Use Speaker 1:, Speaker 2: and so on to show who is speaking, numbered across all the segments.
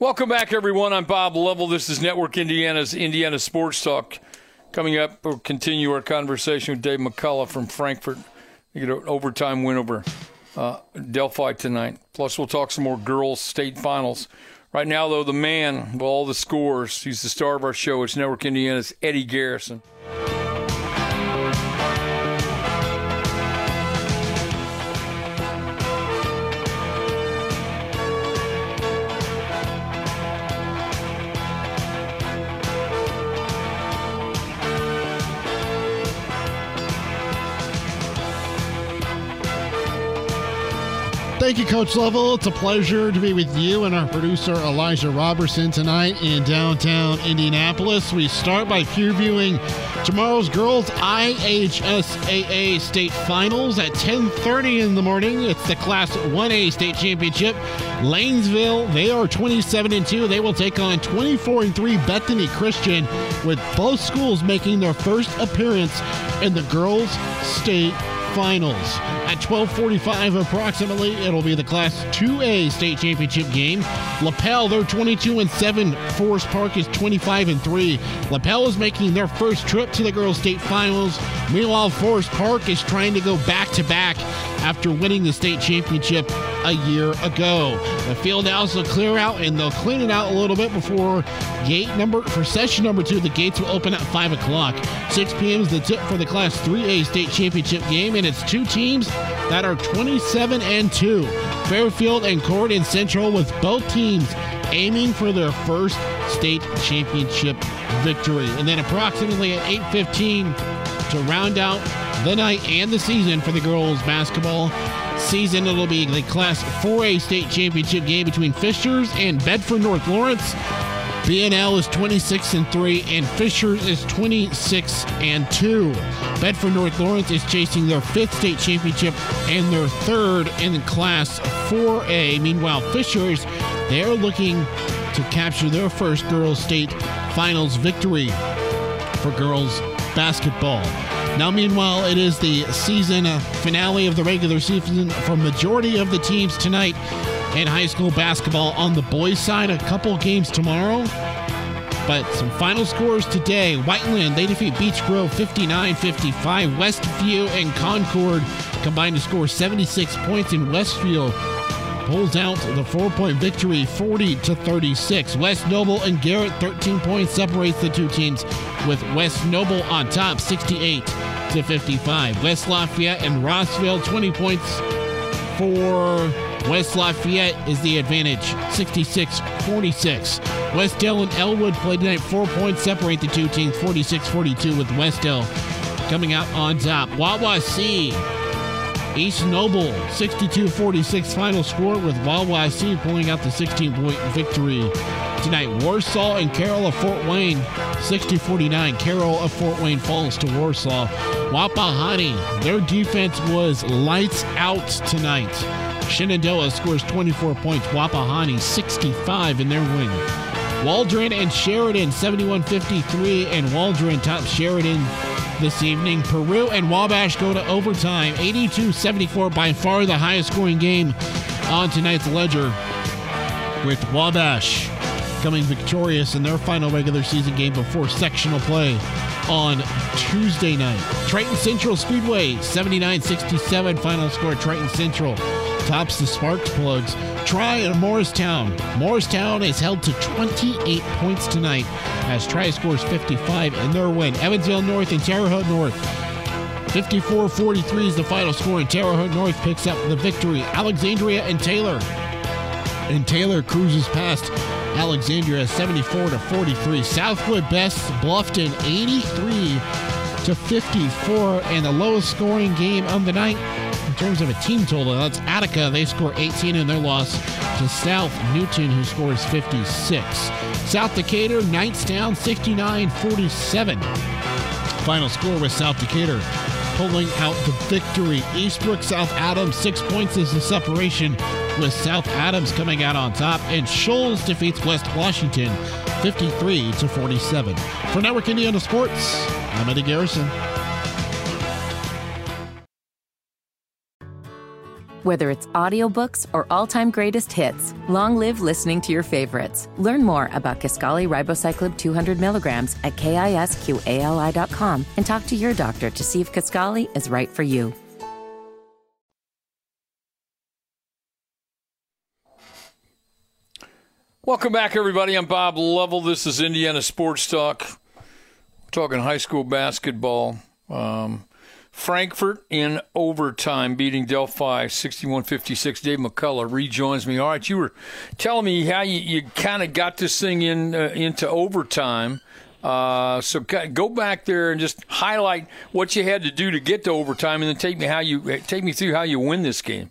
Speaker 1: Welcome back, everyone. I'm Bob Lovell. This is Network Indiana's Indiana Sports Talk. Coming up, we'll continue our conversation with Dave McCollough from Frankfort. You get an overtime win over uh, Delphi tonight. Plus, we'll talk some more girls' state finals. Right now, though, the man with all the scores, he's the star of our show. It's Network Indiana's Eddie Garrison.
Speaker 2: Thank you, Coach Lovell. It's a pleasure to be with you and our producer, Elijah Robertson, tonight in downtown Indianapolis. We start by previewing tomorrow's girls IHSAA state finals at 10.30 in the morning. It's the Class 1A state championship. Lanesville, they are 27 and 2. They will take on 24 and 3 Bethany Christian, with both schools making their first appearance in the girls' state finals. At 12:45 approximately, it'll be the Class 2A state championship game. Lapel, they're 22 and 7. Forest Park is 25 and 3. Lapel is making their first trip to the girls' state finals. Meanwhile, Forest Park is trying to go back to back after winning the state championship a year ago. The field house will clear out and they'll clean it out a little bit before gate number for session number two. The gates will open at 5 o'clock. 6 p.m. is the tip for the Class 3A state championship game, and it's two teams that are 27 and 2. Fairfield and Corydon Central with both teams aiming for their first state championship victory. And then approximately at 8:15 to round out the night and the season for the girls basketball season. It'll be the Class 4A state championship game between Fishers and Bedford North Lawrence. BNL is 26 and 3 and Fishers is 26 and 2. Bedford North Lawrence is chasing their fifth state championship and their third in Class 4A. Meanwhile, Fishers, they're looking to capture their first girls state finals victory for girls basketball. Now, meanwhile, it is the season uh, finale of the regular season for majority of the teams tonight in high school basketball on the boys' side. A couple games tomorrow. But some final scores today. Whiteland, they defeat Beech Grove 59 55. Westview and Concord combined to score 76 points, in Westfield pulls out the four point victory 40 to 36. West Noble and Garrett 13 points separates the two teams with West Noble on top 68 to 55. West Lafayette and Rossville 20 points for West Lafayette is the advantage 66 46. Westdale and Elwood played tonight. Four points separate the two teams 46 42 with Westdale coming out on top. Wawasee East Noble 62 46 final score with Wawasee pulling out the 16 point victory tonight. Warsaw and Carroll of Fort Wayne 60 49. Carroll of Fort Wayne falls to Warsaw. Wapahani, their defense was lights out tonight. Shenandoah scores 24 points. Wapahani 65 in their win. Waldron and Sheridan 71 53, and Waldron tops Sheridan this evening. Peru and Wabash go to overtime 82 74, by far the highest scoring game on tonight's ledger, with Wabash coming victorious in their final regular season game before sectional play on Tuesday night. Triton Central Speedway 79 67, final score. Triton Central tops the Sparks plugs. Tri in Morristown. Morristown is held to 28 points tonight as Tri scores 55 in their win. Evansville North and Terre Haute North. 54 43 is the final score, and Terre Haute North picks up the victory. Alexandria and Taylor. And Taylor cruises past Alexandria 74 to 43. Southwood Best Bluffton 83 to 54, and the lowest scoring game of the night in terms of a team total, that's Attica. They score 18 in their loss to South Newton, who scores 56. South Decatur, Knightstown, 69 47. Final score was South Decatur pulling out the victory. Eastbrook, South Adams, six points is the separation, with South Adams coming out on top, and Shoals defeats West Washington 53 to 47. For Network Indiana Sports, I'm Eddie Garrison.
Speaker 3: Whether it's audiobooks or all-time greatest hits, long live listening to your favorites. Learn more about Kisqali Ribociclib 200 milligrams at kisqali.com and talk to your doctor to see if Kisqali is right for you.
Speaker 1: Welcome back, everybody. I'm Bob Lovell. This is Indiana Sports Talk. We're talking high school basketball. Um, Frankfort in overtime, beating Delphi 61 56. Dave McCollough rejoins me. All right, you were telling me how you, you kind of got this thing in uh, into overtime. Uh, so go back there and just highlight what you had to do to get to overtime, and then take me how you take me through how you win this game.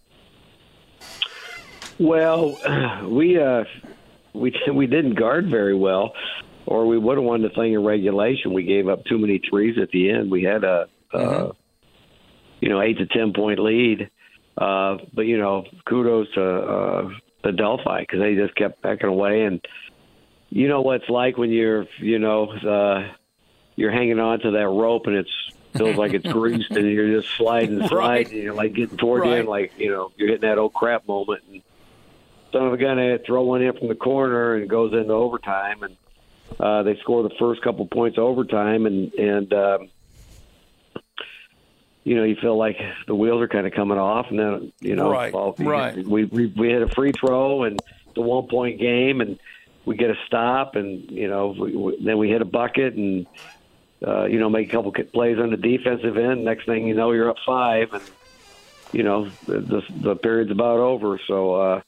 Speaker 4: Well, we uh, we we didn't guard very well, or we would have won the thing in regulation. We gave up too many threes at the end. We had a, mm-hmm. you know eight to ten point lead, uh, but you know kudos to uh, the Delphi because they just kept backing away. And you know what it's like when you're you know uh, you're hanging on to that rope and it's feels like it's greased and you're just sliding, sliding, right. and you're like getting toward right. the end, like you know you're hitting that old crap moment. And, son of a gun to throw one in from the corner and it goes into overtime and uh, they score the first couple points overtime and and um, you know you feel like the wheels are kind of coming off and then you know
Speaker 1: right,
Speaker 4: well,
Speaker 1: right.
Speaker 4: we, we we hit a free throw and it's a one point game and we get a stop and you know we, we, then we hit a bucket and uh, you know make a couple plays on the defensive end next thing you know you're up five and you know the the, the period's about over so uh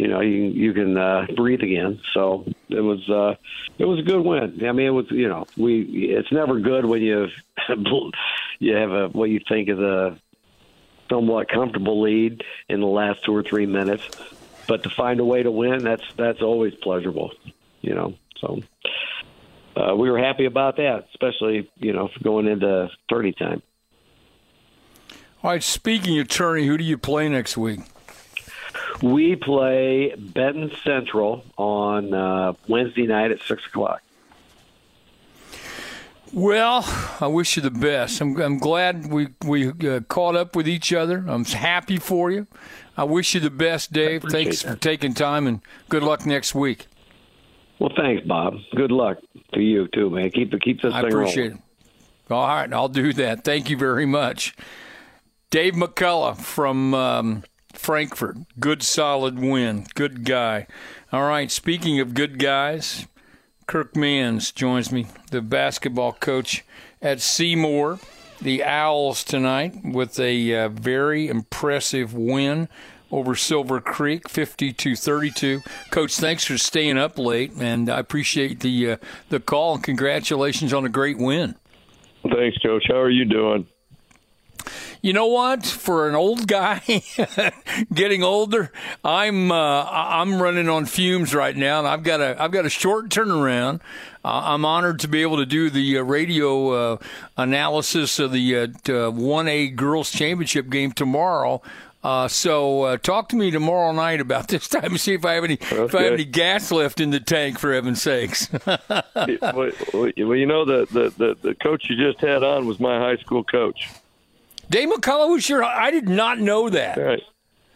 Speaker 4: you know you you can uh, breathe again. So it was uh, it was a good win. I mean, it was you know we it's never good when you you have a what you think is a somewhat comfortable lead in the last two or three minutes, but to find a way to win that's that's always pleasurable. You know, so. Uh, we were happy about that, especially you know going into tourney time.
Speaker 1: All right. Speaking of tourney, who do you play next week?
Speaker 4: We play Benton Central on uh, Wednesday night at six o'clock.
Speaker 1: Well, I wish you the best. I'm, I'm glad we we uh, caught up with each other. I'm happy for you. I wish you the best, Dave. Thanks that. for taking time, and good luck next week.
Speaker 4: Well, thanks, Bob. Good luck to you too, man. Keep keep this
Speaker 1: I
Speaker 4: thing
Speaker 1: appreciate
Speaker 4: rolling.
Speaker 1: it. All right, I'll do that. Thank you very much, Dave McCollough from um, Frankfort. Good, solid win. Good guy. All right, speaking of good guys, Kirk Manns joins me, the basketball coach at Seymour. The Owls tonight with a uh, very impressive win over Silver Creek, 52-32. Coach, thanks for staying up late, and I appreciate the uh, the call. Congratulations on a great win.
Speaker 5: Thanks, Coach. How are you doing?
Speaker 1: You know what? For an old guy getting older, I'm uh, I'm running on fumes right now, and I've got a I've got a short turnaround. Uh, I'm honored to be able to do the uh, radio uh, analysis of the 1A uh, Girls Championship game tomorrow. Uh, so uh, talk to me tomorrow night about this time and see if I have any okay. if I have any gas left in the tank for heaven's sakes.
Speaker 5: well, you know the, the, the the coach you just had on was my high school coach.
Speaker 1: Dave McCollough was your. I did not know that.
Speaker 5: Right.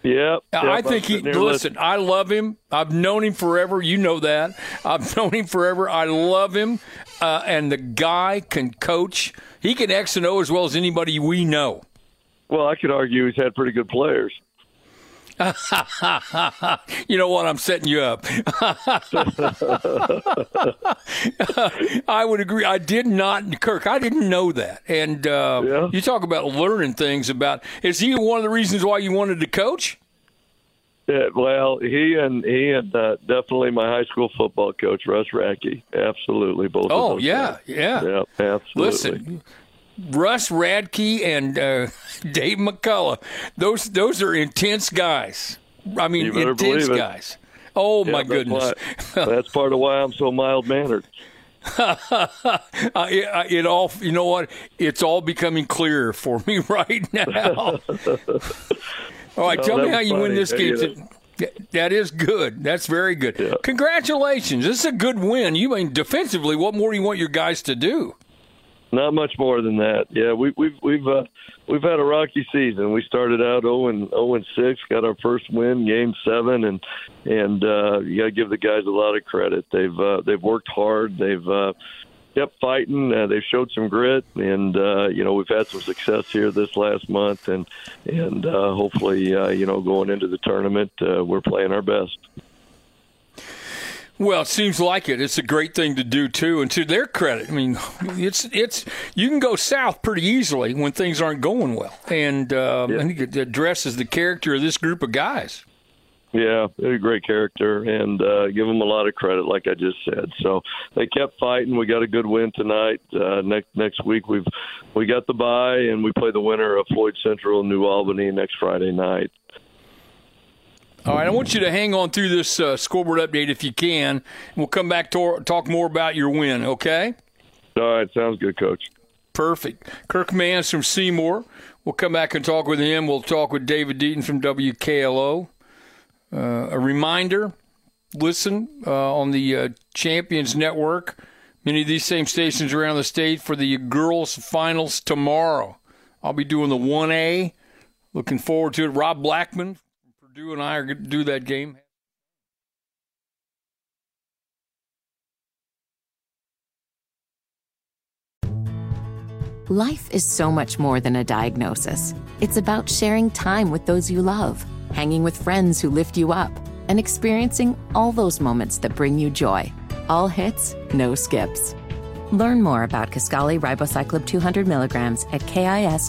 Speaker 5: Yep,
Speaker 1: yep. I think he. Listen, listening. I love him. I've known him forever. You know that. I've known him forever. I love him, uh, and the guy can coach. He can X and O as well as anybody we know.
Speaker 5: Well, I could argue he's had pretty good players.
Speaker 1: you know what? I'm setting you up. I would agree. I did not, Kirk. I didn't know that. And uh, yeah. you talk about learning things about. Is he one of the reasons why you wanted to coach?
Speaker 5: Yeah, well, he and he and uh, definitely my high school football coach Russ Radke. Absolutely, both.
Speaker 1: Oh yeah, guys. yeah,
Speaker 5: yeah, absolutely.
Speaker 1: Listen, Russ Radke and uh, Dave McCollough. Those those are intense guys. I mean, intense guys. Oh
Speaker 5: Yeah,
Speaker 1: my
Speaker 5: that's
Speaker 1: goodness!
Speaker 5: why- that's part of why I'm so mild mannered.
Speaker 1: It, it all you know what? It's all becoming clearer for me right now. all right,
Speaker 5: Oh,
Speaker 1: tell me how you win this game. to- that is good. That's very good.
Speaker 5: Yeah.
Speaker 1: Congratulations! This is a good win. You mean defensively? What more do you want your guys to do?
Speaker 5: Not much more than that. Yeah, we, we've we've uh, we've had a rocky season. We started out 0 and 0 and 6, got our first win, game seven, and and uh, you got to give the guys a lot of credit. They've uh, they've worked hard. They've uh, kept fighting. Uh, they've showed some grit, and uh, you know we've had some success here this last month, and and uh, hopefully uh, you know going into the tournament uh, we're playing our best.
Speaker 1: Well, it seems like it. It's a great thing to do too, and to their credit, I mean, it's it's you can go south pretty easily when things aren't going well, and um,
Speaker 5: Yeah.
Speaker 1: I think it addresses the character of this group of guys.
Speaker 5: Yeah, they're a great character, and uh, give them a lot of credit, like I just said. So they kept fighting. We got a good win tonight. Uh, next next week we've we got the bye, and we play the winner of Floyd Central and New Albany next Friday night.
Speaker 1: All right, I want you to hang on through this uh, scoreboard update if you can. We'll come back to talk more about your win. Okay.
Speaker 5: All right, sounds good, Coach.
Speaker 1: Perfect. Kirk Manns from Seymour. We'll come back and talk with him. We'll talk with David Deaton from WKLO. Uh, a reminder listen uh, on the uh, Champions Network, many of these same stations around the state for the girls' finals tomorrow. I'll be doing the 1A. Looking forward to it. Rob Blackman Purdue and I are going to do that game.
Speaker 3: Life is so much more than a diagnosis. It's about sharing time with those you love, hanging with friends who lift you up, and experiencing all those moments that bring you joy. All hits, no skips. Learn more about Kisqali Ribociclib 200 milligrams at kisqali.com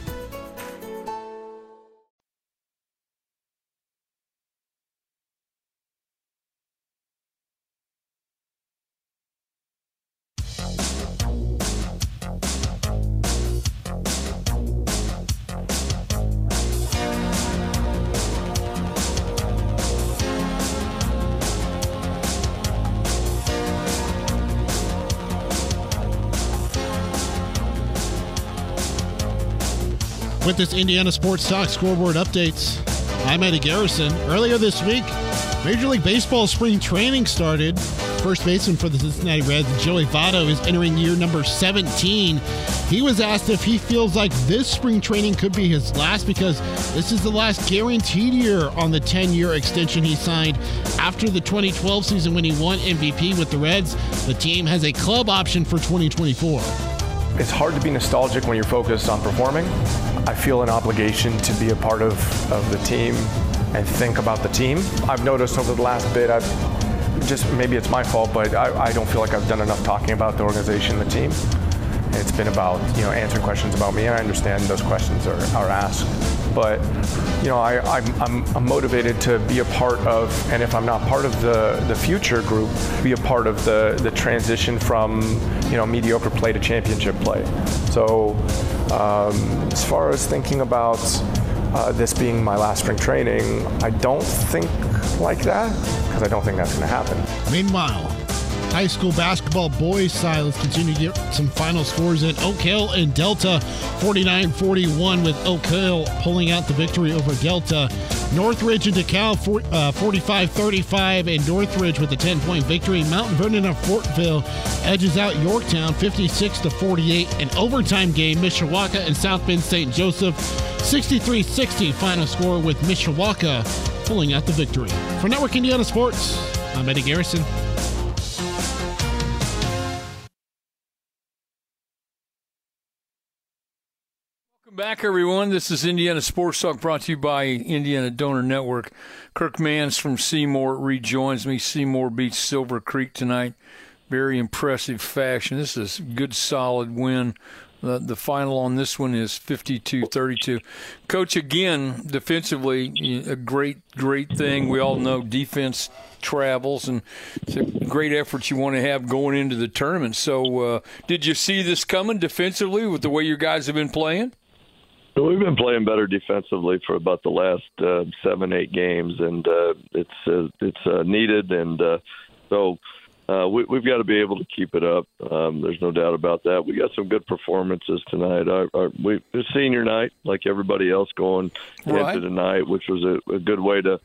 Speaker 2: This Indiana Sports Talk scoreboard updates, I'm Eddie Garrison. Earlier this week, Major League Baseball spring training started. First baseman for the Cincinnati Reds, Joey Votto, is entering year number 17. He was asked if he feels like this spring training could be his last because this is the last guaranteed year on the 10 year extension he signed after the 2012 season when he won MVP with the Reds. The team has a club option for 2024.
Speaker 6: It's hard to be nostalgic when you're focused on performing. I feel an obligation to be a part of, of the team and think about the team. I've noticed over the last bit, I've just maybe it's my fault, but I, I don't feel like I've done enough talking about the organization, and the team. It's been about you know answering questions about me. And I understand those questions are, are asked, but you know I, I'm, I'm, I'm motivated to be a part of, and if I'm not part of the, the future group, be a part of the, the transition from you know mediocre play to championship play. So um, as far as thinking about uh, this being my last spring training, I don't think like that because I don't think that's going to happen.
Speaker 2: Meanwhile, high school basketball boys side, let's continue to get some final scores in. Oak Hill and Delta 49 41 with Oak Hill pulling out the victory over Delta. Northridge and DeKalb uh, 45 35, and Northridge with a 10 point victory. Mountain Vernon of Fortville edges out Yorktown 56 to 48. An overtime game, Mishawaka and South Bend St. Joseph 63 60 final score with Mishawaka pulling out the victory. For Network Indiana Sports, I'm Eddie Garrison.
Speaker 1: Welcome back, everyone. This is Indiana Sports Talk brought to you by Indiana Donor Network. Kirk Manns from Seymour rejoins me. Seymour beats Silver Creek tonight. Very impressive fashion. This is a good, solid win The, the final on this one is 52-32. Coach, again, defensively, a great, great thing. We all know defense travels, and it's a great effort you want to have going into the tournament. So, uh, did you see this coming defensively with the way your guys have been playing?
Speaker 5: We've been playing better defensively for about the last uh, seven, eight games, and uh, it's uh, it's uh, needed, and uh, so uh, we, we've got to be able to keep it up. Um, there's no doubt about that. We got some good performances tonight. Our, our, we it's senior night, like everybody else going
Speaker 1: Right.
Speaker 5: into tonight, which was a, a good way to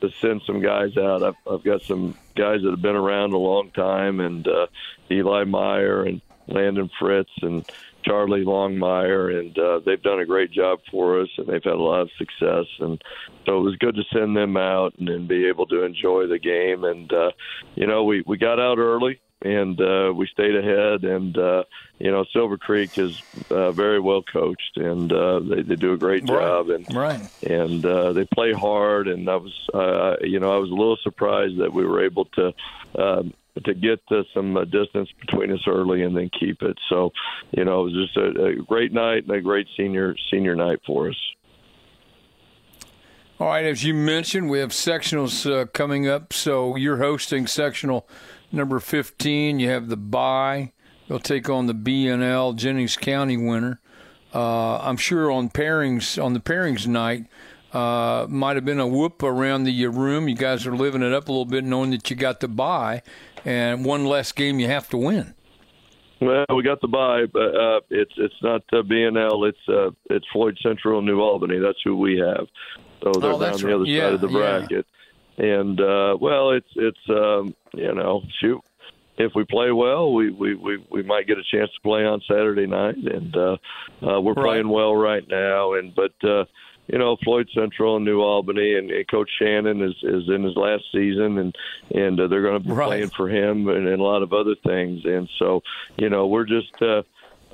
Speaker 5: to send some guys out. I've, I've got some guys that have been around a long time, and uh, Eli Meyer and Landon Fritz and Charlie Longmire, and uh, they've done a great job for us, and they've had a lot of success. And so it was good to send them out and, and be able to enjoy the game. And uh, you know, we we got out early and uh, we stayed ahead. And uh, you know, Silver Creek is uh, very well coached, and uh, they they do a great job. And
Speaker 1: Right.
Speaker 5: and uh, they play hard. And I was, uh, you know, I was a little surprised that we were able to um, to get uh, some uh, distance between us early and then keep it. So, you know, it was just a, a great night and a great senior senior night for us.
Speaker 1: All right, as you mentioned, we have sectionals uh, coming up. So you're hosting sectional number 15. You have the bye. They'll take on the BNL Jennings County winner. Uh, I'm sure on pairings on the pairings night uh, might have been a whoop around the uh, room. You guys are living it up a little bit, knowing that you got the buy and one less game you have to win.
Speaker 5: Well, we got the buy, but uh, it's it's not uh, BNL. It's uh, it's Floyd Central and New Albany. That's who we have. So they're
Speaker 1: Oh,
Speaker 5: down
Speaker 1: that's
Speaker 5: the other.
Speaker 1: Yeah,
Speaker 5: side of the
Speaker 1: yeah.
Speaker 5: bracket. And uh, well, it's it's um, you know shoot. If we play well, we, we, we, we might get a chance to play on Saturday night, and uh, uh, we're
Speaker 1: Right.
Speaker 5: playing well right now. And but uh, you know Floyd Central and New Albany, and, and Coach Shannon is, is in his last season, and and uh, they're going to be
Speaker 1: Right.
Speaker 5: playing for him and, and a lot of other things. And so you know we're just uh,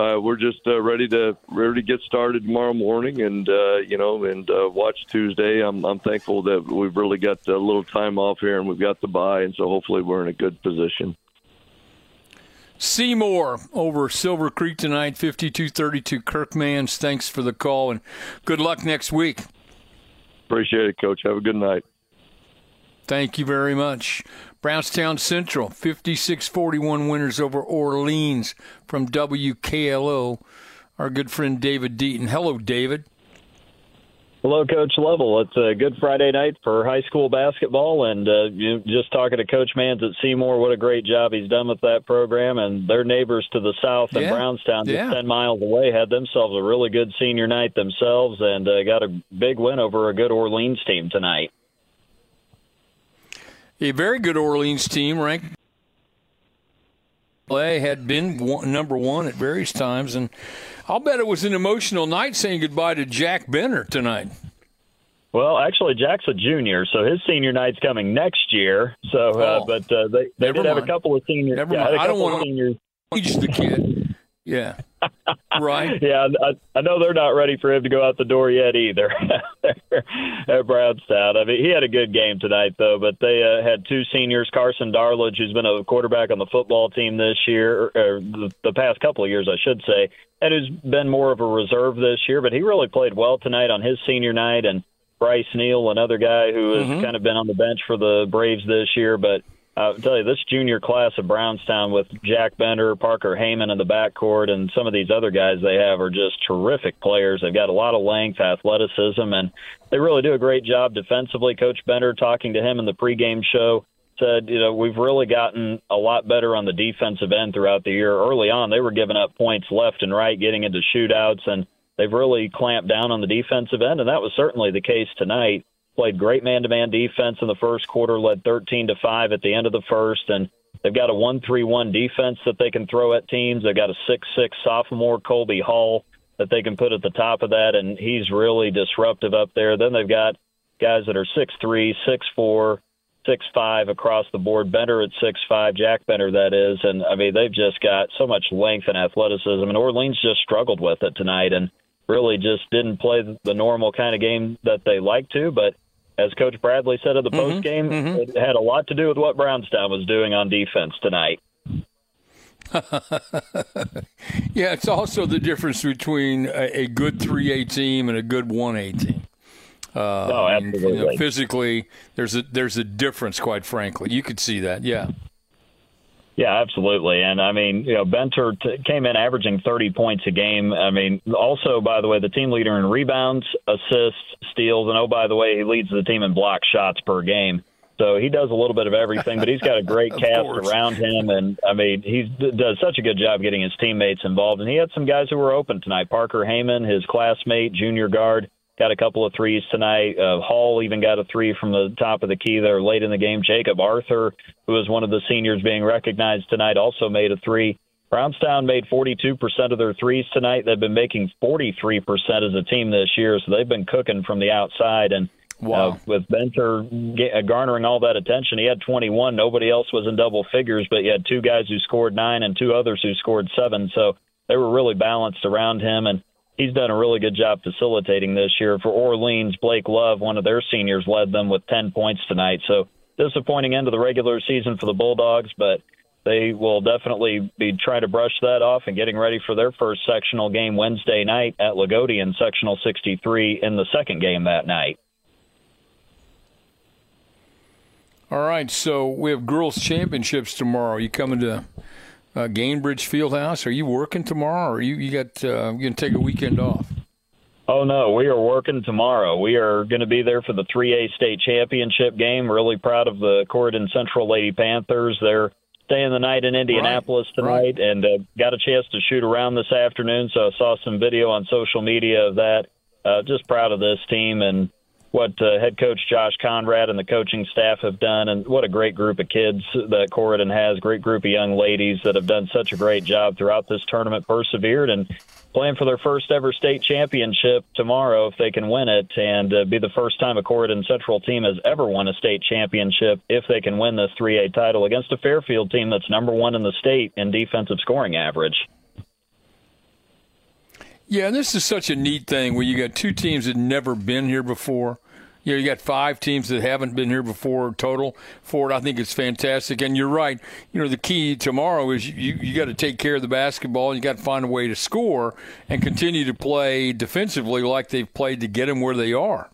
Speaker 5: uh, we're just uh, ready to ready to get started tomorrow morning, and uh, you know and uh, watch Tuesday. I'm I'm thankful that we've really got a little time off here, and we've got the bye, and so hopefully we're in a good position.
Speaker 1: Seymour over Silver Creek tonight, 52-32 Kirk Manns. Thanks for the call and good luck next week.
Speaker 5: Appreciate it, Coach. Have a good night.
Speaker 1: Thank you very much. Brownstown Central, 56-41 winners over Orleans from WKLO. Our good friend David Deaton. Hello, David.
Speaker 7: Hello, Coach Lovell. It's a good Friday night for high school basketball, and uh, you just talking to Coach Manns at Seymour. What a great job he's done with that program, and their neighbors to the south in
Speaker 1: Yeah.
Speaker 7: Brownstown, just
Speaker 1: Yeah.
Speaker 7: ten miles away, had themselves a really good senior night themselves, and uh, got a big win over a good Orleans team tonight.
Speaker 1: A very good Orleans team, ranked play had been one, number one at various times, and I'll bet it was an emotional night saying goodbye to Jack Benter tonight.
Speaker 7: Well, actually, Jack's a junior, so his senior night's coming next year. So, uh,
Speaker 1: Oh.
Speaker 7: but uh, they they did have a couple of seniors.
Speaker 1: Never
Speaker 7: yeah,
Speaker 1: mind. I don't wanna-
Speaker 7: seniors.
Speaker 1: He's the kid. Yeah. Right?
Speaker 7: Yeah, I, I know they're not ready for him to go out the door yet either at Brownstown. I mean, he had a good game tonight, though, but they uh, had two seniors, Carson Darledge, who's been a quarterback on the football team this year, or, the, the past couple of years, I should say, and who's been more of a reserve this year, but he really played well tonight on his senior night, and Bryce Neal, another guy who has kind of been on the bench for the Braves this year, but I'll tell you, this junior class of Brownstown with Jack Benter, Parker Heyman in the backcourt, and some of these other guys they have are just terrific players. They've got a lot of length, athleticism, and they really do a great job defensively. Coach Benter, talking to him in the pregame show, said, you know, we've really gotten a lot better on the defensive end throughout the year. Early on, they were giving up points left and right, getting into shootouts, and they've really clamped down on the defensive end, and that was certainly the case tonight played great man-to-man defense in the first quarter, led 13 to 5 at the end of the first, and they've got a 1-3-1 defense that they can throw at teams. They've got a 6-6 sophomore Colby Hall that they can put at the top of that, and he's really disruptive up there. Then they've got guys that are 6'3", 6'4", six five across the board. Benter at six five, Jack Benter that is, and I mean they've just got so much length and athleticism. And Orleans just struggled with it tonight, and really just didn't play the normal kind of game that they like to. But as Coach Bradley said at the post game, it had a lot to do with what Brownstown was doing on defense tonight.
Speaker 1: yeah, it's also the difference between a, a good 3A team and a good 1A team.
Speaker 7: Uh, oh, absolutely. And, you know,
Speaker 1: physically, there's a there's a difference. Quite frankly, you could see that. Yeah.
Speaker 7: Yeah, absolutely. And I mean, you know, Benter t- came in averaging 30 points a game. I mean, also, by the way, the team leader in rebounds, assists, steals, and oh, by the way, he leads the team in block shots per game. So he does a little bit of everything, but he's got a great cast around him, and I mean he does such a good job getting his teammates involved. And he had some guys who were open tonight. Parker Heyman, his classmate, junior guard, got a couple of threes tonight. Uh, Hall even got a three from the top of the key there late in the game. Jacob Arthur, who was one of the seniors being recognized tonight, also made a three. Brownstown made 42% of their threes tonight. They've been making 43% as a team this year, so they've been cooking from the outside. And
Speaker 1: Wow.
Speaker 7: Uh, with Benter uh, garnering all that attention, he had 21. Nobody else was in double figures, but you had two guys who scored nine and two others who scored seven. So they were really balanced around him, and he's done a really good job facilitating this year. For Orleans, Blake Love, one of their seniors, led them with 10 points tonight. So disappointing end of the regular season for the Bulldogs, but they will definitely be trying to brush that off and getting ready for their first sectional game Wednesday night at Loogootee in sectional 63 in the second game that night.
Speaker 1: All right, so we have girls' championships tomorrow. You coming to uh, Gainbridge Fieldhouse? Are you working tomorrow, or you you got uh, you gonna take a weekend off?
Speaker 7: Oh no, we are working tomorrow. We are going to be there for the 3A state championship game. Really proud of the Corydon Central Lady Panthers. They're staying the night in Indianapolis
Speaker 1: right,
Speaker 7: tonight,
Speaker 1: right.
Speaker 7: and uh, got a chance to shoot around this afternoon. So I saw some video on social media of that. Uh, just proud of this team and what uh, head coach Josh Conrad and the coaching staff have done, and what a great group of kids that Corydon has. Great group of young ladies that have done such a great job throughout this tournament, persevered, and playing for their first ever state championship tomorrow if they can win it, and uh, be the first time a Corydon Central team has ever won a state championship if they can win this 3A title against a Fairfield team that's number one in the state in defensive scoring average.
Speaker 1: Yeah, and this is such a neat thing where you got two teams that never been here before. You know, you got five teams that haven't been here before total for it. I think it's fantastic. And you're right. You know, the key tomorrow is you, you got to take care of the basketball. You got to find a way to score and continue to play defensively like they've played to get them where they are.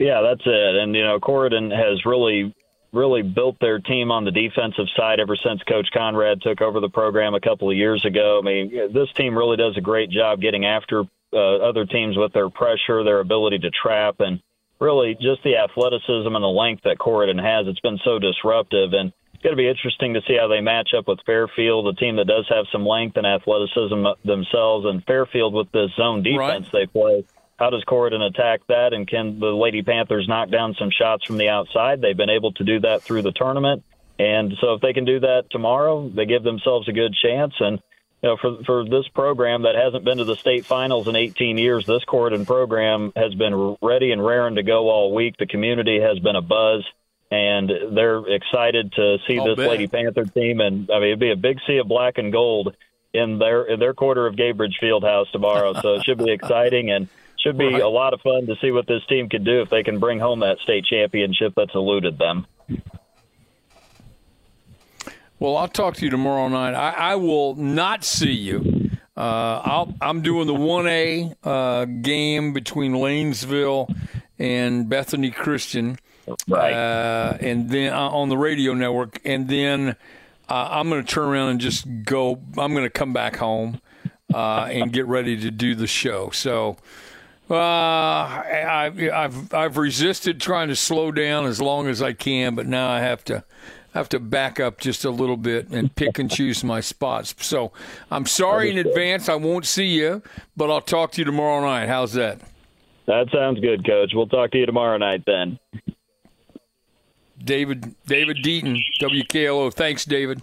Speaker 7: Yeah, that's it. And, you know, Corydon has really really built their team on the defensive side ever since Coach Conrad took over the program a couple of years ago. I mean, this team really does a great job getting after uh, other teams with their pressure, their ability to trap, and really just the athleticism and the length that Corydon has. It's been so disruptive, and it's going to be interesting to see how they match up with Fairfield, a team that does have some length and athleticism themselves, and Fairfield with this zone defense
Speaker 1: right.
Speaker 7: they play how does Corydon attack that? And can the Lady Panthers knock down some shots from the outside? They've been able to do that through the tournament. And so if they can do that tomorrow, they give themselves a good chance. And, you know, for, for this program that hasn't been to the state finals in 18 years, this Corydon program has been ready and raring to go all week. The community has been a buzz and they're excited to see
Speaker 1: I'll
Speaker 7: this
Speaker 1: bet.
Speaker 7: Lady Panther team. And I mean, it'd be a big sea of black and gold in their in their quarter of Gainbridge Fieldhouse tomorrow. so it should be exciting and should be
Speaker 1: Right.
Speaker 7: a lot of fun to see what this team can do if they can bring home that state championship that's eluded them.
Speaker 1: Well, I'll talk to you tomorrow night. I, I will not see you. Uh, I'll, I'm doing the 1A uh, game between Lanesville and Bethany Christian.
Speaker 7: Right.
Speaker 1: Uh, and then uh, on the radio network. And then uh, I'm going to turn around and just go. I'm going to come back home uh, and get ready to do the show. So. Uh, I, I, I've I've resisted trying to slow down as long as I can, but now I have to have to back up just a little bit and pick and choose my spots. So I'm sorry in advance. I won't see you, but I'll talk to you tomorrow night. How's that?
Speaker 7: That sounds good, Coach. We'll talk to you tomorrow night then.
Speaker 1: David David Deaton, WKLO. Thanks, David.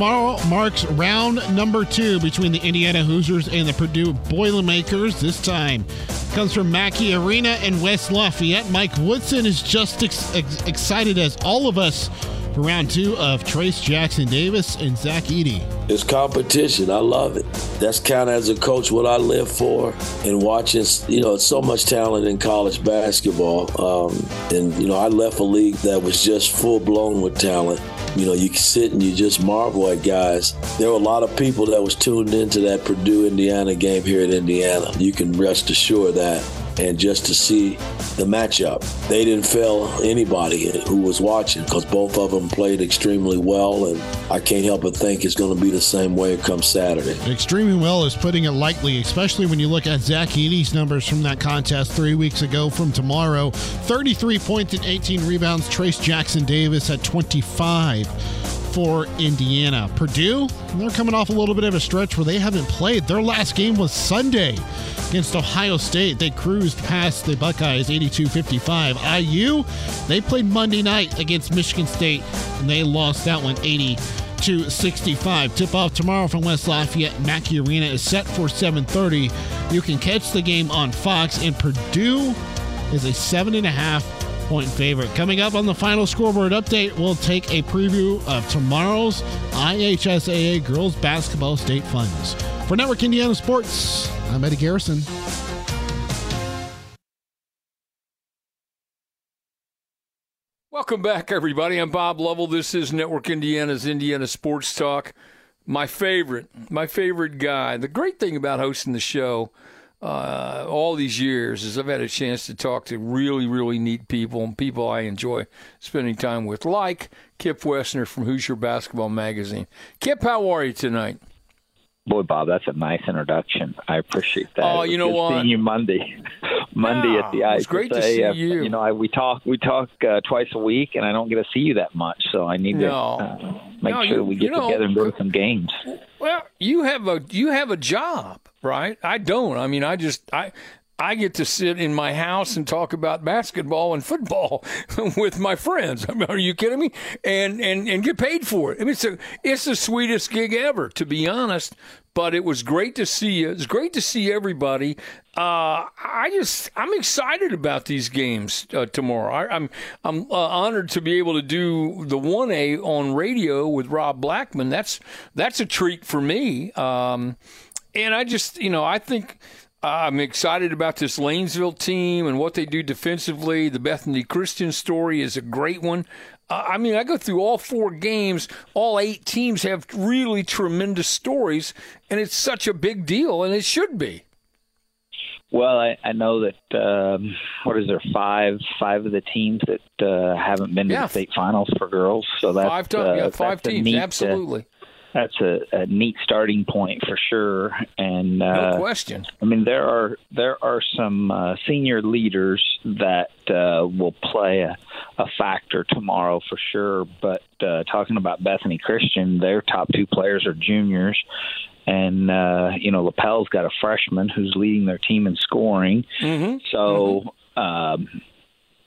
Speaker 2: Tomorrow marks round number two between the Indiana Hoosiers and the Purdue Boilermakers. This time comes from Mackey Arena in West Lafayette. Mike Woodson is just ex- ex- excited as all of us for round two of Trayce Jackson Davis and Zach Edey.
Speaker 8: It's competition. I love it. That's kind of as a coach what I live for and watching, you know, so much talent in college basketball. Um, and, you know, I left a league that was just full blown with talent. You know, you sit and you just marvel at guys. There were a lot of people that was tuned into that Purdue Indiana game here at Indiana. You can rest assured that and just to see the matchup. They didn't fail anybody who was watching because both of them played extremely well, and I can't help but think it's going to be the same way it comes Saturday.
Speaker 2: Extremely well is putting it lightly, especially when you look at Zach Edey's numbers from that contest three weeks ago from tomorrow 33 points and 18 rebounds. Trayce Jackson Davis at 25 for Indiana. Purdue, they're coming off a little bit of a stretch where they haven't played. Their last game was Sunday against Ohio State. They cruised past the Buckeyes 82 55. IU, they played Monday night against Michigan State and they lost that one 80 to 65. Tip off tomorrow from West Lafayette. Mackey Arena is set for 7:30. You can catch the game on Fox, and Purdue is a seven and a half point favorite. Coming up on the final scoreboard update, we'll take a preview of tomorrow's IHSAA Girls Basketball State Finals. For Network Indiana Sports, I'm Eddie Garrison.
Speaker 1: Welcome back, everybody. I'm Bob Lovell. This is Network Indiana's Indiana Sports Talk. My favorite, my favorite guy. The great thing about hosting the show uh, all these years is I've had a chance to talk to really, really neat people and people I enjoy spending time with, like Kip Wesner from Hoosier Basketball Magazine. Kip, how are you tonight?
Speaker 9: Boy, Bob, that's a nice introduction. I appreciate that.
Speaker 1: Oh, you know what?
Speaker 9: Seeing you Monday, Monday
Speaker 1: yeah,
Speaker 9: at the I
Speaker 1: It's great to see
Speaker 9: uh,
Speaker 1: you.
Speaker 9: You know, I, we talk we talk uh, twice a week, and I don't get to see you that much, so I need
Speaker 1: No.
Speaker 9: to uh, make
Speaker 1: No,
Speaker 9: sure
Speaker 1: you-
Speaker 9: we get
Speaker 1: know,
Speaker 9: together and go to some games.
Speaker 1: Well, you have a you have a job, right? I don't. I mean, I just I I get to sit in my house and talk about basketball and football with my friends. I mean, are you kidding me? And and and get paid for it. I mean, it's a, it's the sweetest gig ever, to be honest. But it was great to see you. It's great to see everybody. Uh, I just I'm excited about these games uh, tomorrow. I, I'm I'm uh, honored to be able to do the one A on radio with Rob Blackman. That's that's a treat for me. Um, and I just you know I think I'm excited about this Lanesville team and what they do defensively. The Bethany Christian story is a great one. I mean, I go through all four games. All eight teams have really tremendous stories, and it's such a big deal, and it should be.
Speaker 9: Well, I, I know that um, what is there five five of the teams that uh, haven't been to
Speaker 1: Yeah.
Speaker 9: the state finals for girls. So that's
Speaker 1: Five, to-
Speaker 9: uh,
Speaker 1: yeah, five teams,
Speaker 9: neat, uh,
Speaker 1: absolutely,
Speaker 9: that's a, a neat starting point for sure. And uh,
Speaker 1: no question.
Speaker 9: I mean, there are there are some uh, senior leaders that uh, will play a, a factor tomorrow for sure. But uh, talking about Bethany Christian, their top two players are juniors, and uh, you know Lapel's got a freshman who's leading their team in scoring.
Speaker 1: Mm-hmm.
Speaker 9: So. Um,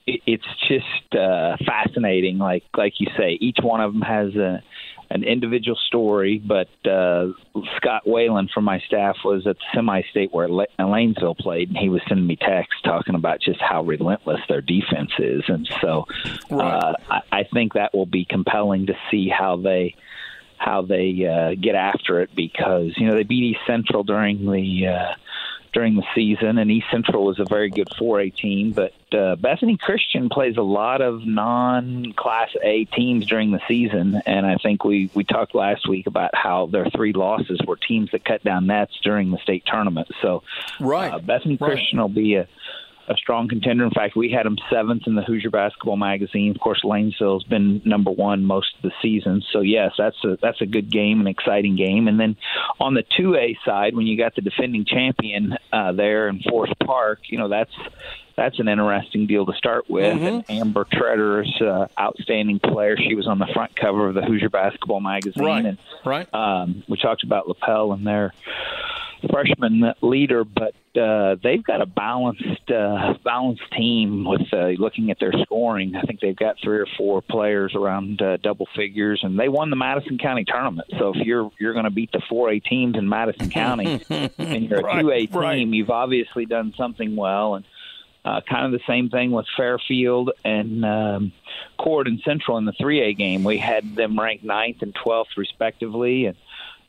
Speaker 9: it- it's just uh, fascinating. Like like you say, each one of them has a an individual story. But uh, Scott Whalen from my staff was at the semi-state where La- Lanesville played, and he was sending me texts talking about just how relentless their defense is. And so uh, I, I think that will be compelling to see how they how they uh, get after it because you know they beat East Central during the. Uh, during the season, and East Central is a very good 4A team. But uh, Bethany Christian plays a lot of non-Class A teams during the season, and I think we we talked last week about how their three losses were teams that cut down nets during the state tournament. So,
Speaker 1: Right.
Speaker 9: uh, Bethany
Speaker 1: Right.
Speaker 9: Christian will be a a strong contender. In fact, we had them seventh in the Hoosier Basketball Magazine. Of course, Lanesville's been number one most of the season. So yes, that's a that's a good game, an exciting game. And then on the two A side, when you got the defending champion uh, there in Forest Park, you know that's that's an interesting deal to start with.
Speaker 1: Mm-hmm.
Speaker 9: And Amber Tretter's uh, outstanding player. She was on the front cover of the Hoosier Basketball Magazine.
Speaker 1: Right.
Speaker 9: And
Speaker 1: Right.
Speaker 9: um, we talked about Lapel and their freshman leader, but uh, they've got a balanced uh, balanced team with uh, looking at their scoring. I think they've got three or four players around uh, double figures, and they won the Madison County tournament. So if you're you're going to beat the four A teams in Madison County and you're a two A team,
Speaker 1: right.
Speaker 9: you've obviously done something well. And uh, kind of the same thing with Fairfield and um, Corydon Central in the 3A game. We had them ranked ninth and 12th, respectively. And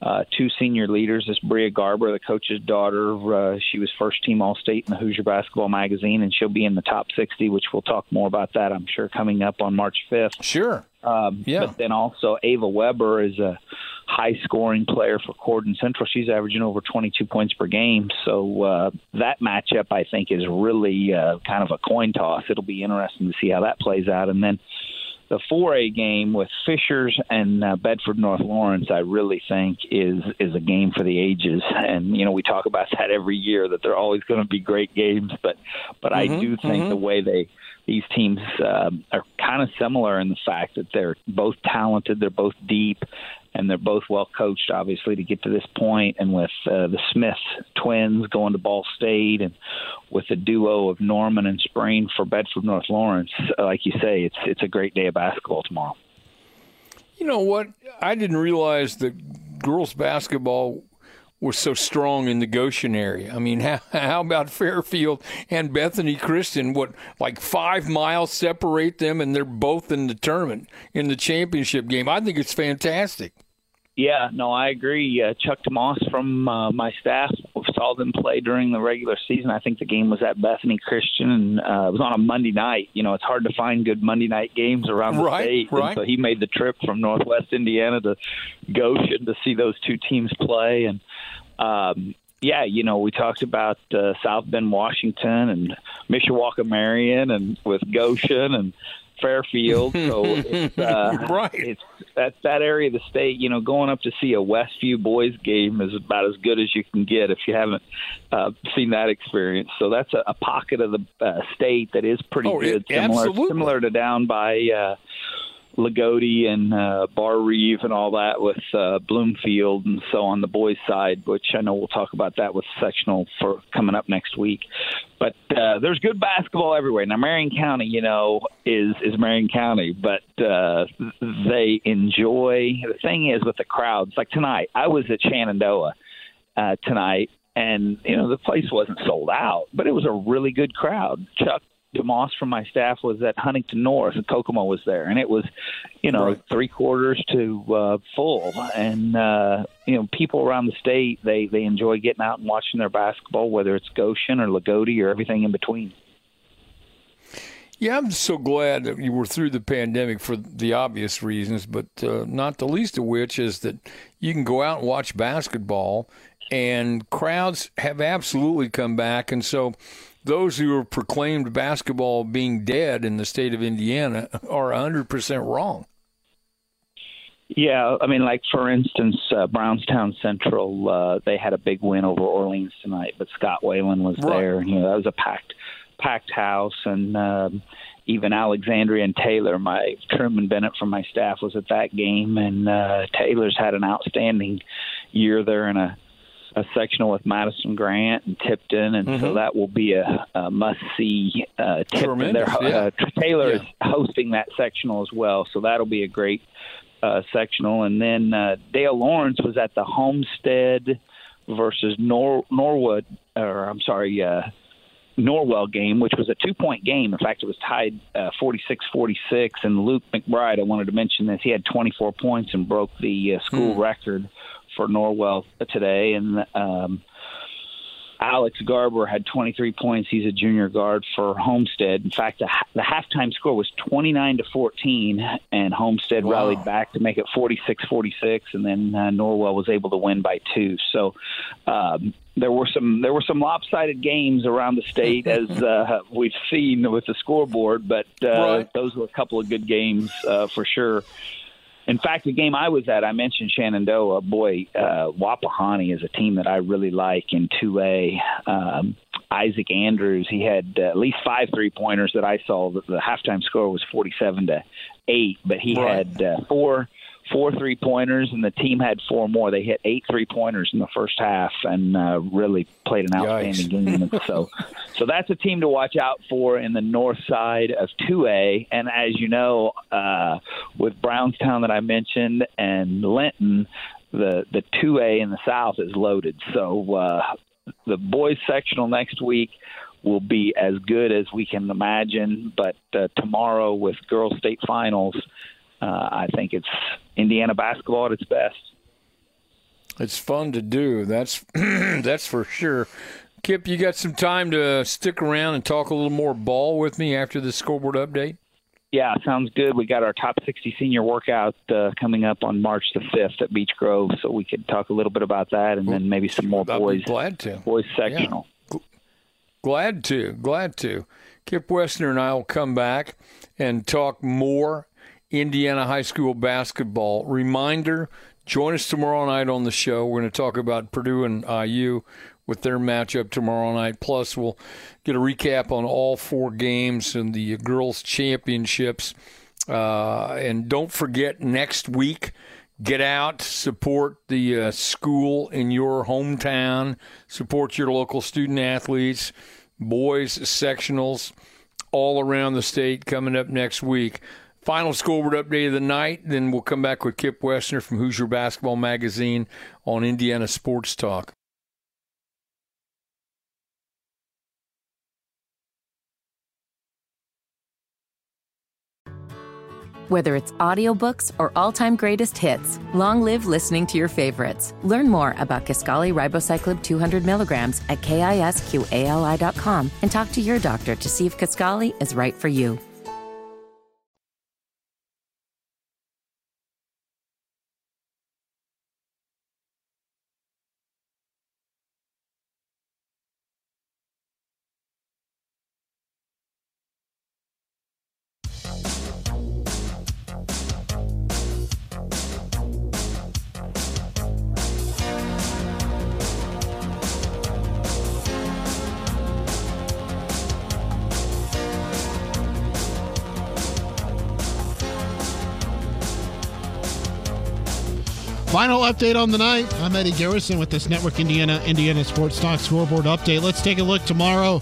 Speaker 9: uh, two senior leaders, this Bria Garber, the coach's daughter. Uh, she was first team All State in the Hoosier Basketball Magazine, and she'll be in the top 60, which we'll talk more about that, I'm sure, coming up on March 5th.
Speaker 1: Sure.
Speaker 9: Um,
Speaker 1: Yeah.
Speaker 9: But then also Ava Weber is a high scoring player for Corydon Central. She's averaging over 22 points per game. So uh, that matchup, I think, is really uh, kind of a coin toss. It'll be interesting to see how that plays out. And then the 4A game with Fishers and uh, Bedford North Lawrence, I really think is is a game for the ages. And you know, we talk about that every year that they're always going to be great games, but but I
Speaker 1: Mhm,
Speaker 9: do think
Speaker 1: mhm.
Speaker 9: the way they these teams um, are kind of similar in the fact that they're both talented, they're both deep, and they're both well coached, obviously, to get to this point. And with uh, the Smith twins going to Ball State, and with the duo of Norman and Sprain for Bedford North Lawrence, like you say, it's it's a great day of basketball tomorrow.
Speaker 1: You know what? I didn't realize that girls basketball was so strong in the Goshen area. I mean, how, how about Fairfield and Bethany Christian? What, like five miles separate them, and they're both in the tournament in the championship game? I think it's fantastic.
Speaker 9: Yeah, no, I agree. Uh, Chuck Tomas from uh, my staff saw them play during the regular season. I think the game was at Bethany Christian, and uh, it was on a Monday night. You know, it's hard to find good Monday night games around the
Speaker 1: Right,
Speaker 9: state. And
Speaker 1: right.
Speaker 9: so he made the trip from Northwest Indiana to Goshen to see those two teams play. And um, yeah, you know, we talked about uh, South Bend, Washington, and Mishawaka, Marian, and with Goshen and Fairfield. So it's uh,
Speaker 1: Right.
Speaker 9: It's that's that area of the state. You know, going up to see a Westview boys game is about as good as you can get if you haven't uh, seen that experience. So that's a, a pocket of the uh, state that is pretty
Speaker 1: Oh,
Speaker 9: good,
Speaker 1: it-
Speaker 9: similar
Speaker 1: absolutely.
Speaker 9: similar to down by. Uh, Loogootee and uh, Barr-Reeve and all that with uh, Bloomfield and so on the boys' side, which I know we'll talk about that with sectional for coming up next week. But uh, there's good basketball everywhere. Now Marion County, you know, is is Marion County, but uh, they enjoy. The thing is with the crowds, like tonight, I was at Shenandoah uh, tonight, and you know the place wasn't sold out, but it was a really good crowd. Chuck DeMoss from my staff was at Huntington North, and Kokomo was there, and it was, you know,
Speaker 1: Right.
Speaker 9: three quarters to uh, full, and uh, you know, people around the state they they enjoy getting out and watching their basketball, whether it's Goshen or Loogootee or everything in between.
Speaker 1: Yeah, I'm so glad that you were through the pandemic for the obvious reasons, but uh, not the least of which is that you can go out and watch basketball, and crowds have absolutely come back. And so, those who have proclaimed basketball being dead in the state of Indiana are 100% wrong.
Speaker 9: Yeah, I mean, like for instance, uh, Brownstown Central, uh, they had a big win over Orleans tonight, but Scott Whalen was
Speaker 1: Right.
Speaker 9: there. You know, that was a packed, packed house, and um, even Alexandria and Taylor, my Truman Bennett from my staff was at that game, and uh, Taylor's had an outstanding year there in a a sectional with Madison Grant and Tipton, and so that will be a, a must see. Uh, Tipton, They're-
Speaker 1: yeah.
Speaker 9: uh, Taylor
Speaker 1: Yeah.
Speaker 9: is hosting that sectional as well, so that'll be a great uh, sectional. And then uh, Dale Lawrence was at the Homestead versus Nor- Norwood, or I'm sorry, uh, Norwell game, which was a two point game. In fact, it was tied uh, 46 46. And Luke McBride, I wanted to mention this, he had 24 points and broke the uh, school record for Norwell today. And um, Alex Garber had 23 points. He's a junior guard for Homestead. In fact, the, the halftime score was 29 to 14, and Homestead
Speaker 1: Wow.
Speaker 9: rallied back to make it 46-46, and then uh, Norwell was able to win by two. So um, there were some there were some lopsided games around the state as uh, we've seen with the scoreboard, but uh,
Speaker 1: Right.
Speaker 9: those were a couple of good games uh, for sure. In fact, the game I was at, I mentioned Shenandoah. Boy, uh, Wapahani is a team that I really like in 2A. Um, Isaac Andrews, he had uh, at least five three pointers that I saw. The, the halftime score was 47 to 8, but he
Speaker 1: Right.
Speaker 9: had uh, four four three pointers, and the team had four more. They hit eight three pointers in the first half, and uh, really played an outstanding game. so, so that's a team to watch out for in the north side of two A. And as you know, uh, with Brownstown that I mentioned and Linton, the the two A in the south is loaded. So uh, the boys sectional next week will be as good as we can imagine. But uh, tomorrow with girls state finals, uh, I think it's Indiana basketball at its best.
Speaker 1: It's fun to do. That's that's for sure. Kip, you got some time to stick around and talk a little more ball with me after the scoreboard update.
Speaker 9: Yeah, sounds good. We got our top 60 senior workout uh, coming up on March the 5th at Beech Grove, so we could talk a little bit about that, and then maybe some more boys.
Speaker 1: glad to.
Speaker 9: Boys sectional.
Speaker 1: Yeah. Glad to. Glad to. Kip Wesner and I will come back and talk more Indiana high school basketball. Reminder: join us tomorrow night on the show. We're going to talk about Purdue and IU with their matchup tomorrow night. Plus, we'll get a recap on all four games and the girls' championships. Uh, and don't forget, next week, get out, support the uh, school in your hometown, support your local student athletes, boys, sectionals, all around the state coming up next week. Final scoreboard update of the night. Then we'll come back with Kip Wesner from Hoosier Basketball Magazine on Indiana Sports Talk.
Speaker 3: Whether it's audiobooks or all-time greatest hits, long live listening to your favorites. Learn more about Kisqali Ribociclib 200 milligrams at kisqali.com and talk to your doctor to see if Kisqali is right for you.
Speaker 2: Final update on the night. I'm Eddie Garrison with this Network Indiana Indiana Sports Talk scoreboard update. Let's take a look tomorrow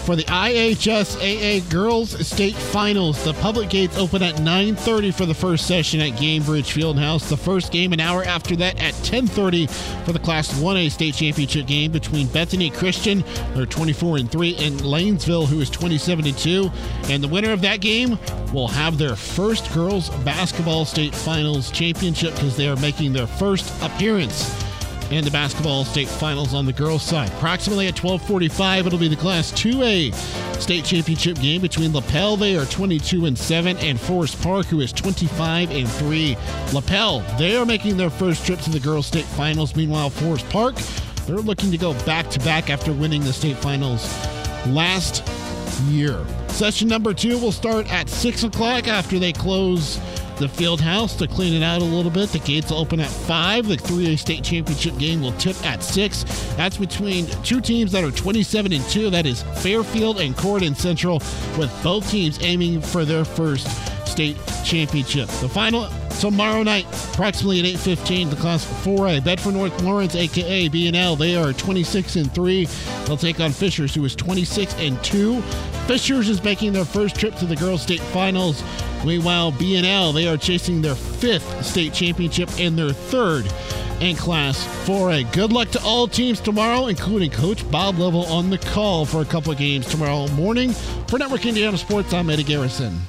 Speaker 2: for the IHSAA Girls State Finals. The public gates open at 9:30 for the first session at Gainbridge Fieldhouse. The first game an hour after that at 10:30 for the Class 1A State Championship game between Bethany Christian, who are 24 and 3, and Lanesville, who is 27 and 2. And the winner of that game will have their first girls basketball state finals championship because they are making their first appearance and the basketball state finals on the girls' side. Approximately at 12:45, it'll be the Class 2A state championship game between Lapel. They are 22 and 7, and Forest Park, who is 25 and 3. Lapel, they are making their first trip to the girls' state finals. Meanwhile, Forest Park, they're looking to go back to back after winning the state finals last year. Session number two will start at 6 o'clock after they close the field house to clean it out a little bit. The gates will open at 5. The 3A state championship game will tip at 6. That's between two teams that are 27 and 2. That is Fairfield and Corydon Central, with both teams aiming for their first state championship. The final tomorrow night, approximately at 8:15, the Class 4A Bedford North Lawrence, aka BNL. They are 26 and three. They'll take on Fishers, who is 26 and two. Fishers is making their first trip to the girls' state finals. Meanwhile, BNL they are chasing their fifth state championship and their third in Class 4A. Good luck to all teams tomorrow, including Coach Bob Lovell on the call for a couple of games tomorrow morning. For Network Indiana Sports, I'm Eddie Garrison.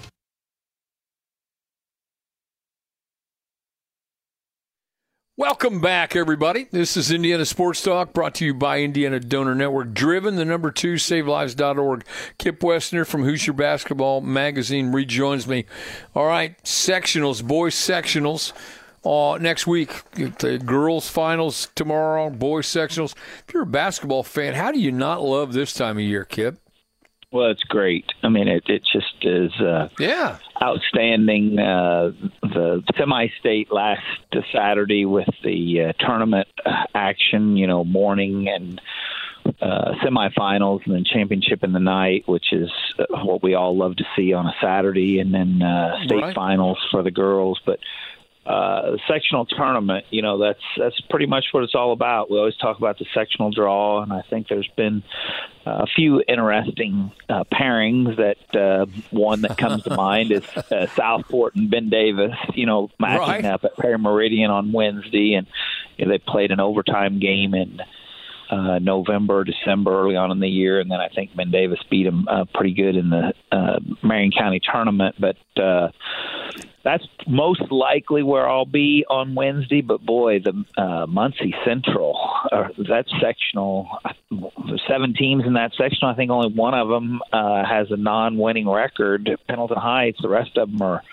Speaker 1: Welcome back, everybody. This is Indiana Sports Talk brought to you by Indiana Donor Network, driven the number two, savelives.org. Kip Wesner from Hoosier Basketball Magazine rejoins me. All right, sectionals, boys sectionals. Uh, next week, the girls' finals tomorrow, boys' sectionals. If you're a basketball fan, how do you not love this time of year, Kip?
Speaker 9: Well, it's great. I mean, it it just is uh,
Speaker 1: yeah
Speaker 9: outstanding. Uh, the semi-state last Saturday with the uh, tournament action, you know, morning and uh, semifinals, and then championship in the night, which is uh, what we all love to see on a Saturday, and then uh, state
Speaker 1: Right.
Speaker 9: finals for the girls. But uh, the sectional tournament, you know, that's that's pretty much what it's all about. We always talk about the sectional draw, and I think there's been a few interesting uh, pairings. That uh, one that comes to mind is uh, Southport and Ben Davis, you know, matching
Speaker 1: Right.
Speaker 9: up at Perry Meridian on Wednesday, and you know, they played an overtime game in uh, November, December, early on in the year, and then I think Ben Davis beat him uh, pretty good in the uh, Marion County tournament. But uh, that's most likely where I'll be on Wednesday. But boy, the uh, Muncie Central, uh, that sectional, seven teams in that sectional. I think only one of them uh, has a non-winning record. Pendleton Heights. The rest of them are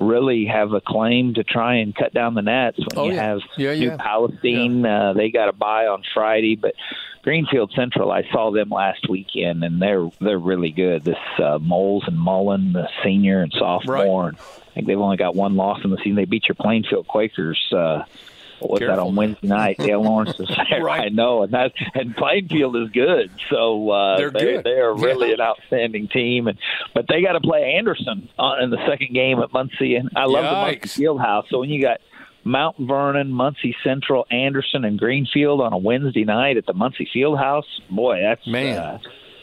Speaker 9: really have a claim to try and cut down the nets when
Speaker 1: Oh,
Speaker 9: you
Speaker 1: yeah.
Speaker 9: have
Speaker 1: Yeah,
Speaker 9: New
Speaker 1: yeah.
Speaker 9: Palestine. Uh, they got a bye on Friday, but Greenfield Central, I saw them last weekend, and they're they're really good. This uh, Moles and Mullen, the senior and sophomore, and I think they've only got one loss in the season. They beat your Plainfield Quakers. Uh, what was that on Wednesday night? Dale Lawrence there.
Speaker 1: Right.
Speaker 9: I know, and that and Plainfield is good. So uh,
Speaker 1: They're
Speaker 9: they
Speaker 1: good.
Speaker 9: they are really
Speaker 1: Yeah.
Speaker 9: an outstanding team, and but they got to play Anderson uh, in the second game at Muncie, and I love the Muncie
Speaker 1: Yikes.
Speaker 9: Fieldhouse. So when you got Mount Vernon, Muncie Central, Anderson, and Greenfield on a Wednesday night at the Muncie Fieldhouse, boy, that's
Speaker 1: Man.
Speaker 9: uh,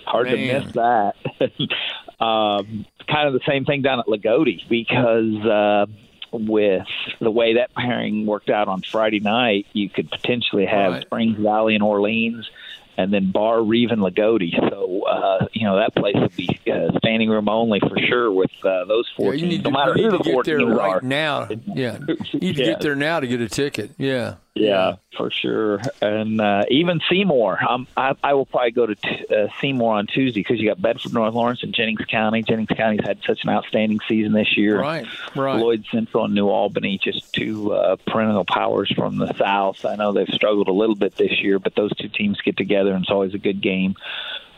Speaker 9: hard
Speaker 1: Man.
Speaker 9: to miss that. um, kind of the same thing down at Loogootee because uh, with the way that pairing worked out on Friday night, you could potentially have
Speaker 1: Right.
Speaker 9: Springs Valley and Orleans. And then Barr-Reeve and Loogootee, so uh, you know that place would be uh, standing room only for sure with uh, those
Speaker 1: Yeah,
Speaker 9: four
Speaker 1: you
Speaker 9: teams.
Speaker 1: need
Speaker 9: no
Speaker 1: to,
Speaker 9: matter
Speaker 1: you
Speaker 9: who
Speaker 1: need
Speaker 9: the
Speaker 1: to
Speaker 9: four
Speaker 1: get there right
Speaker 9: are.
Speaker 1: now. Yeah, you need to
Speaker 9: Yeah.
Speaker 1: get there now to get a ticket. Yeah.
Speaker 9: Yeah, for sure. And uh, even Seymour, um, I, I will probably go to t- uh, Seymour on Tuesday because you got Bedford, North Lawrence, and Jennings County. Jennings County's had such an outstanding season this year.
Speaker 1: Right. Right.
Speaker 9: Floyd Central and New Albany, just two uh, perennial powers from the South. I know they've struggled a little bit this year, but those two teams get together, and it's always a good game.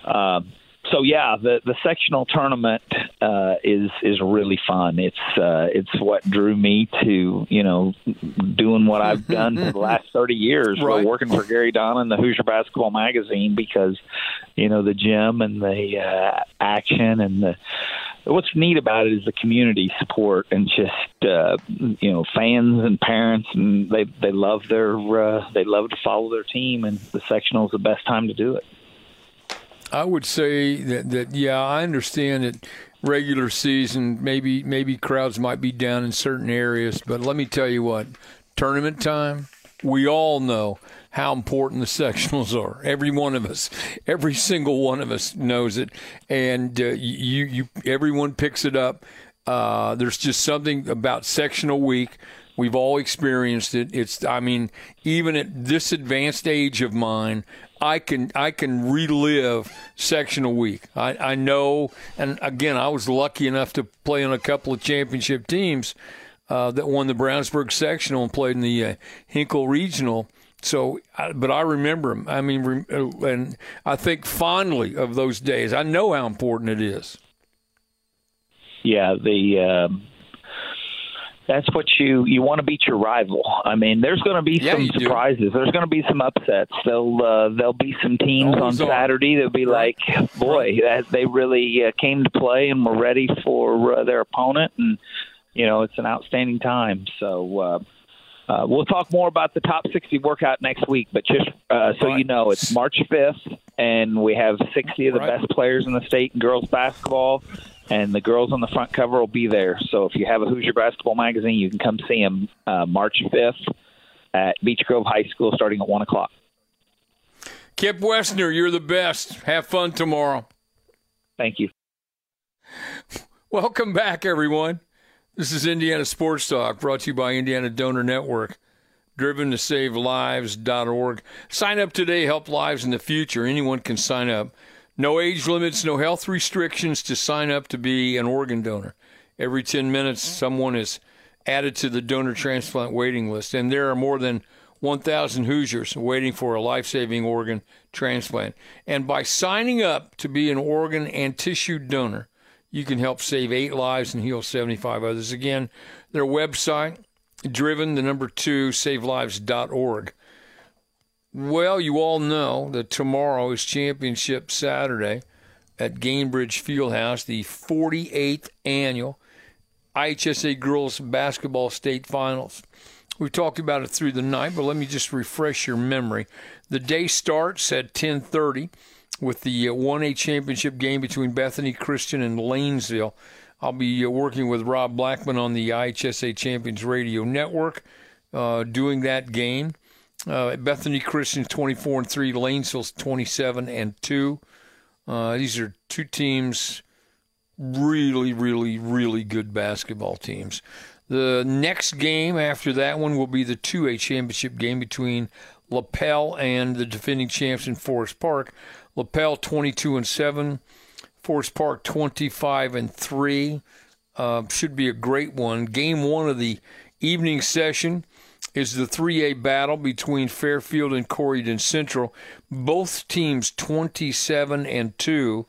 Speaker 9: Um, so yeah, the the sectional tournament uh, is is really fun. It's uh, it's what drew me to you know doing what I've done for the last thirty years,
Speaker 1: Right.
Speaker 9: working for Gary Donna and the Hoosier Basketball Magazine because you know the gym and the uh, action and the what's neat about it is the community support and just uh, you know fans and parents and they they love their uh, they love to follow their team and the sectional is the best time to do it.
Speaker 1: I would say that, that yeah, I understand that regular season maybe maybe crowds might be down in certain areas, but let me tell you what, tournament time, we all know how important the sectionals are. Every one of us, every single one of us knows it, and uh, you you everyone picks it up. Uh, there's just something about sectional week. We've all experienced it. It's, I mean, even at this advanced age of mine, I can I can relive sectional week. I, I know, and again, I was lucky enough to play on a couple of championship teams uh, that won the Brownsburg sectional and played in the uh, Hinkle regional. So, but I remember them. I mean, uh, and I think fondly of those days. I know how important it is.
Speaker 9: Yeah, the um, that's what you you want to beat your rival. I mean, there's going to be
Speaker 1: Yeah,
Speaker 9: some
Speaker 1: you do.
Speaker 9: surprises. There's going to be some upsets. There'll uh, there'll be some teams on
Speaker 1: are.
Speaker 9: Saturday that'll be
Speaker 1: Right.
Speaker 9: like, boy, that they really uh, came to play and were ready for uh, their opponent, and you know it's an outstanding time. So. Uh, uh, we'll talk more about the top 60 workout next week, but just uh, so
Speaker 1: Right.
Speaker 9: you know, it's March 5th, and we have 60 of the
Speaker 1: Right.
Speaker 9: best players in the state in girls basketball, and the girls on the front cover will be there. So if you have a Hoosier Basketball magazine, you can come see them uh, March 5th at Beech Grove High School starting at 1 o'clock.
Speaker 1: Kip Wesner, you're the best. Have fun tomorrow.
Speaker 9: Thank you.
Speaker 1: Welcome back, everyone. This is Indiana Sports Talk brought to you by Indiana Donor Network, driven to save lives.org. Sign up today, help lives in the future. Anyone can sign up. No age limits, no health restrictions to sign up to be an organ donor. Every 10 minutes, someone is added to the donor transplant waiting list, and there are more than 1,000 Hoosiers waiting for a life saving organ transplant. And by signing up to be an organ and tissue donor, you can help save eight lives and heal 75 others. Again, their website, driven, the number two, savelives.org. Well, you all know that tomorrow is Championship Saturday at Gainbridge Fieldhouse, the 48th annual IHSA girls basketball state finals. We talked about it through the night, but let me just refresh your memory. The day starts at 10:30 with the 1A uh, championship game between Bethany Christian and Lanesville. I'll be uh, working with Rob Blackman on the IHSA Champions Radio Network uh, doing that game. Uh, Bethany Christian 24 and 3, Lanesville's 27 and 2. Uh, these are two teams, really, really, really good basketball teams. The next game after that one will be the 2A championship game between Lapel and the defending champs in Forest Park. Lapel 22 and 7, Forest Park 25 and 3. Uh, should be a great one. Game one of the evening session is the 3A battle between Fairfield and Corydon Central. Both teams 27 and 2.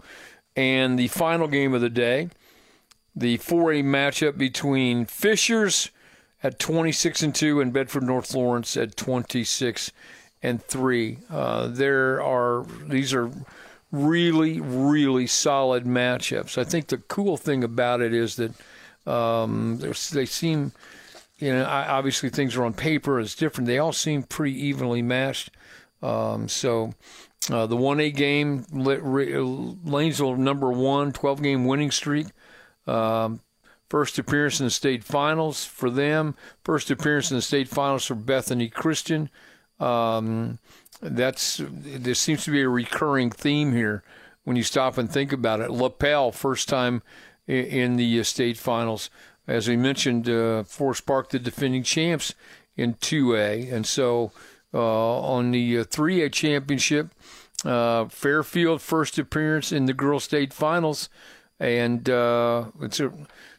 Speaker 1: And the final game of the day, the 4A matchup between Fishers at 26 and 2 and Bedford North Lawrence at 26 and 3. Uh, there are these are really really solid matchups. I think the cool thing about it is that um, they seem you know, obviously things are on paper. It's different. They all seem pretty evenly matched. Um, so uh, the 1A game, Lanesville number one, 12 game winning streak. Um, first appearance in the state finals for them. First appearance in the state finals for Bethany Christian. Um, that's there seems to be a recurring theme here when you stop and think about it. Lapel, first time in the uh, state finals as we mentioned, uh, Forest Park, the defending champs in 2A. And so uh, on the uh, 3A championship, uh, Fairfield, first appearance in the girls' state finals. And uh, it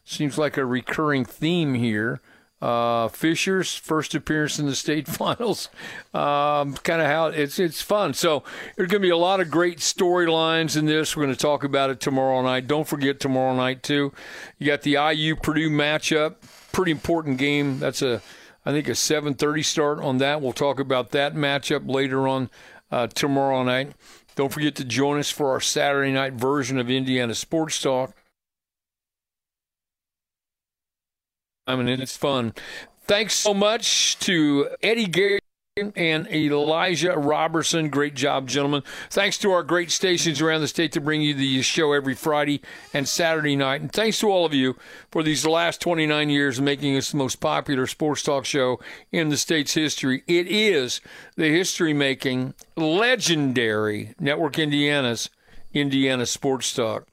Speaker 1: seems like a recurring theme here. Uh, Fisher's first appearance in the state finals. Um, kind of how it's it's fun. So there's going to be a lot of great storylines in this. We're going to talk about it tomorrow night. Don't forget tomorrow night too. You got the IU Purdue matchup. Pretty important game. That's a I think a 7:30 start on that. We'll talk about that matchup later on uh, tomorrow night. Don't forget to join us for our Saturday night version of Indiana Sports Talk. I mean, it's fun. Thanks so much to Eddie Gary and Elijah Robertson. Great job, gentlemen. Thanks to our great stations around the state to bring you the show every Friday and Saturday night. And thanks to all of you for these last 29 years making us the most popular sports talk show in the state's history. It is the history making, legendary Network Indiana's Indiana Sports Talk.